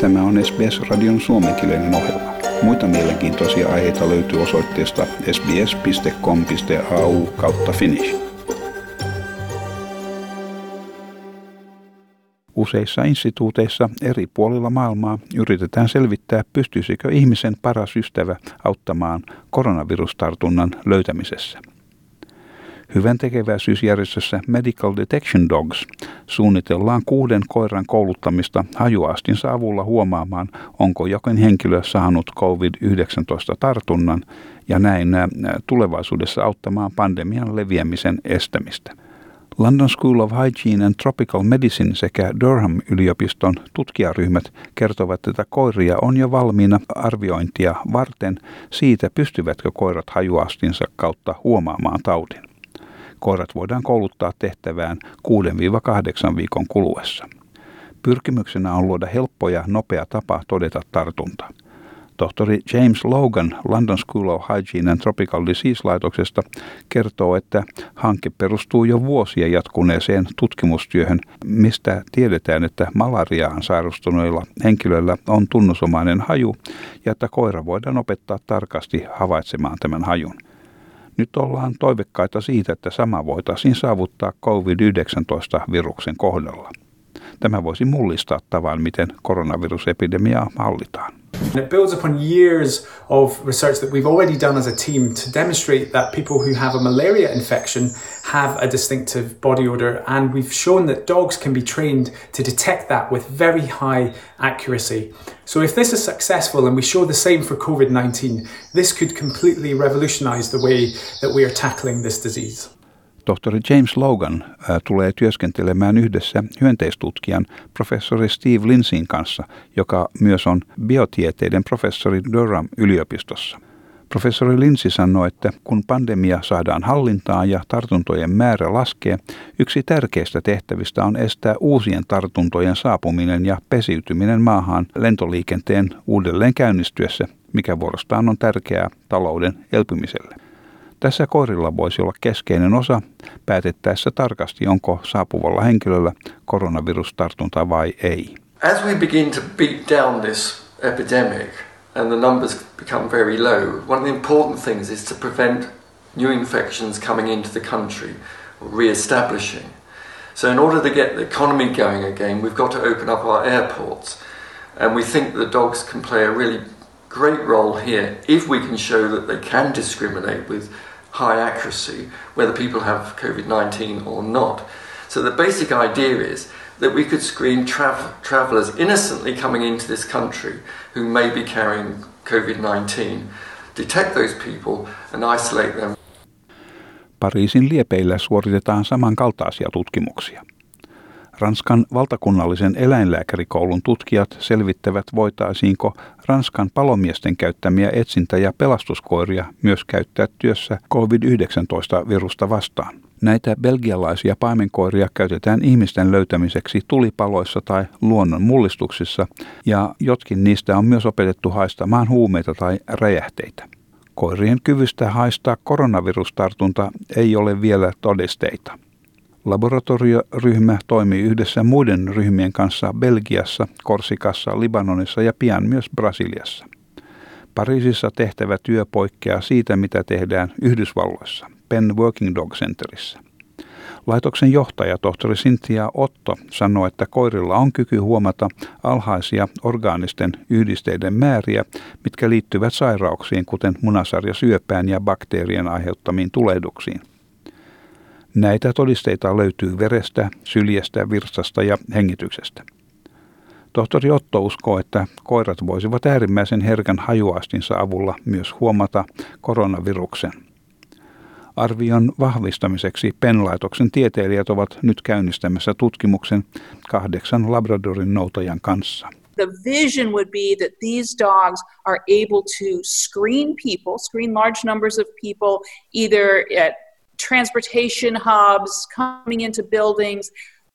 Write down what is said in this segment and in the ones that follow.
Tämä on SBS-radion suomenkielinen ohjelma. Muita mielenkiintoisia aiheita löytyy osoitteesta sbs.com.au kautta finnish. Useissa instituuteissa eri puolilla maailmaa yritetään selvittää, pystyisikö ihmisen paras ystävä auttamaan koronavirustartunnan löytämisessä. Hyvän tekeväisyysjärjestössä Medical Detection Dogs suunnitellaan kuuden koiran kouluttamista hajuastinsa avulla huomaamaan, onko jokin henkilö saanut COVID-19 tartunnan ja näin tulevaisuudessa auttamaan pandemian leviämisen estämistä. London School of Hygiene and Tropical Medicine sekä Durham-yliopiston tutkijaryhmät kertovat, että koiria on jo valmiina arviointia varten siitä, pystyvätkö koirat hajuastinsa kautta huomaamaan taudin. Koirat voidaan kouluttaa tehtävään 6-8 viikon kuluessa. Pyrkimyksenä on luoda helppo ja nopea tapa todeta tartunta. Tohtori James Logan London School of Hygiene and Tropical Disease-laitoksesta kertoo, että hanke perustuu jo vuosia jatkuneeseen tutkimustyöhön, mistä tiedetään, että malariaan sairastuneilla henkilöillä on tunnusomainen haju ja että koira voidaan opettaa tarkasti havaitsemaan tämän hajun. Nyt ollaan toivekkaita siitä, että sama voitaisiin saavuttaa COVID-19-viruksen kohdalla. Tämä voisi mullistaa tavan, miten koronavirusepidemiaa hallitaan. It builds upon years of research that we've already done as a team to demonstrate that people who have a malaria infection have a distinctive body odor, and we've shown that dogs can be trained to detect that with very high accuracy. So, if this is successful and we show the same for COVID 19, this could completely revolutionize the way that we are tackling this disease. Tohtori James Logan tulee työskentelemään yhdessä hyönteistutkijan professori Steve Linsin kanssa, joka myös on biotieteiden professori Durham yliopistossa. Professori Linsi sanoi, että kun pandemia saadaan hallintaan ja tartuntojen määrä laskee, yksi tärkeistä tehtävistä on estää uusien tartuntojen saapuminen ja pesiytyminen maahan lentoliikenteen uudelleen käynnistyessä, mikä vuorostaan on tärkeää talouden elpymiselle. Tässä koirilla voisi olla keskeinen osa päätettäessä tarkasti, onko saapuvalla henkilöllä koronavirustartunta vai ei. As we begin to beat down this epidemic and the numbers become very low, one of the important things is to prevent new infections coming into the country, or re-establishing. So in order to get the economy going again, we've got to open up our airports. And we think the dogs can play a really great role here if we can show that they can discriminate with high accuracy whether people have COVID 19 or not. So the basic idea is that we could screen tra- travellers innocently coming into this country who may be carrying COVID 19, detect those people and isolate them. Pariisin liepeillä suoritetaan samankaltaisia tutkimuksia. Ranskan valtakunnallisen eläinlääkärikoulun tutkijat selvittävät, voitaisiinko Ranskan palomiesten käyttämiä etsintä- ja pelastuskoiria myös käyttää työssä COVID-19-virusta vastaan. Näitä belgialaisia paimenkoiria käytetään ihmisten löytämiseksi tulipaloissa tai luonnon mullistuksissa, ja jotkin niistä on myös opetettu haistamaan huumeita tai räjähteitä. Koirien kyvystä haistaa koronavirustartunta ei ole vielä todisteita. Laboratorioryhmä toimii yhdessä muiden ryhmien kanssa Belgiassa, Korsikassa, Libanonissa ja pian myös Brasiliassa. Pariisissa tehtävä työ poikkeaa siitä, mitä tehdään Yhdysvalloissa, Penn Working Dog Centerissä. Laitoksen johtaja tohtori Cynthia Otto sanoi, että koirilla on kyky huomata alhaisia orgaanisten yhdisteiden määriä, mitkä liittyvät sairauksiin, kuten munasarjasyöpään ja bakteerien aiheuttamiin tulehduksiin. Näitä todisteita löytyy verestä, syljestä, virtsasta ja hengityksestä. Tohtori Otto uskoo, että koirat voisivat äärimmäisen herkän hajuastinsa avulla myös huomata koronaviruksen. Arvion vahvistamiseksi penlaitoksen tieteilijät ovat nyt käynnistämässä tutkimuksen kahdeksan Labradorin noutajan kanssa. The vision would be that these dogs are able to screen people, screen large numbers of people, either at transportation hubs, coming into buildings.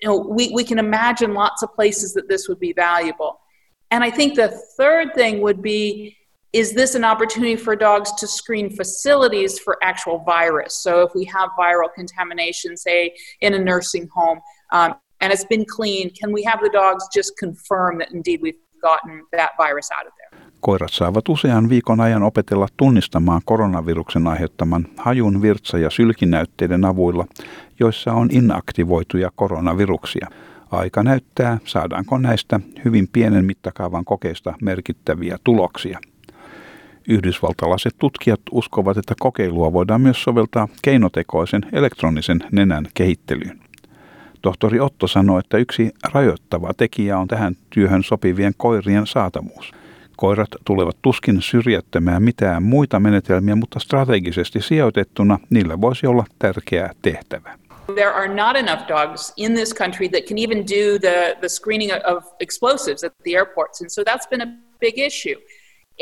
You know, we, we can imagine lots of places that this would be valuable. And I think the third thing would be is this an opportunity for dogs to screen facilities for actual virus? So if we have viral contamination, say in a nursing home, um, and it's been cleaned, can we have the dogs just confirm that indeed we've gotten that virus out of. Koirat saavat usean viikon ajan opetella tunnistamaan koronaviruksen aiheuttaman hajun, virtsa- ja sylkinäytteiden avuilla, joissa on inaktivoituja koronaviruksia. Aika näyttää, saadaanko näistä hyvin pienen mittakaavan kokeista merkittäviä tuloksia. Yhdysvaltalaiset tutkijat uskovat, että kokeilua voidaan myös soveltaa keinotekoisen elektronisen nenän kehittelyyn. Tohtori Otto sanoi, että yksi rajoittava tekijä on tähän työhön sopivien koirien saatavuus. Koirat tulevat tuskin syrjäyttämään mitään muita menetelmiä, mutta strategisesti sijoitettuna niillä voisi olla tärkeä tehtävä. There are not enough dogs in this country that can even do the, the screening of explosives at the airports. And so that's been a big issue.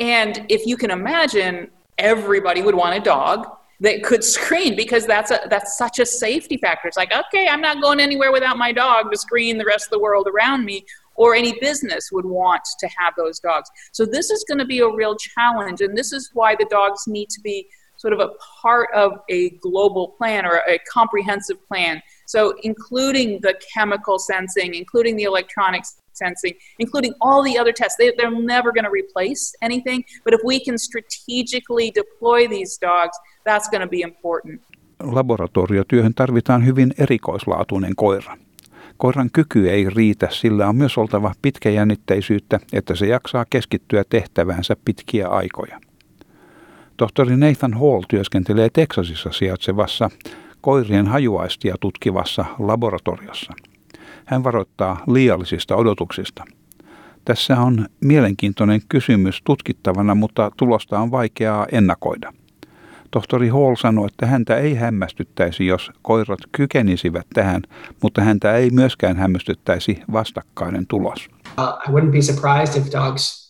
And if you can imagine, everybody would want a dog that could screen because that's a that's such a safety factor. It's like, okay, I'm not going anywhere without my dog to screen the rest of the world around me. Or any business would want to have those dogs. So this is going to be a real challenge, and this is why the dogs need to be sort of a part of a global plan or a comprehensive plan. So including the chemical sensing, including the electronics sensing, including all the other tests. They, they're never going to replace anything, but if we can strategically deploy these dogs, that's going to be important. Laboratoriotyöhön tarvitaan hyvin erikoislaatuinen koira. Koiran kyky ei riitä, sillä on myös oltava pitkäjännitteisyyttä, että se jaksaa keskittyä tehtäväänsä pitkiä aikoja. Tohtori Nathan Hall työskentelee Teksasissa sijaitsevassa koirien hajuaistia tutkivassa laboratoriossa. Hän varoittaa liiallisista odotuksista. Tässä on mielenkiintoinen kysymys tutkittavana, mutta tulosta on vaikeaa ennakoida. Tohtori Hall sanoi, että häntä ei hämmästyttäisi, jos koirat kykenisivät tähän, mutta häntä ei myöskään hämmästyttäisi vastakkainen tulos. Uh, I wouldn't be surprised if dogs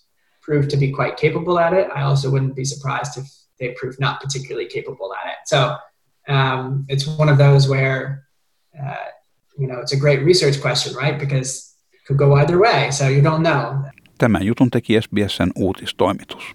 proved to be quite capable at it. I also wouldn't be surprised if they proved not particularly capable at it. So um, it's one of those where, uh, you know, it's a great research question, right? Because it could go either way, so you don't know. Tämän jutun teki SBSn uutistoimitus.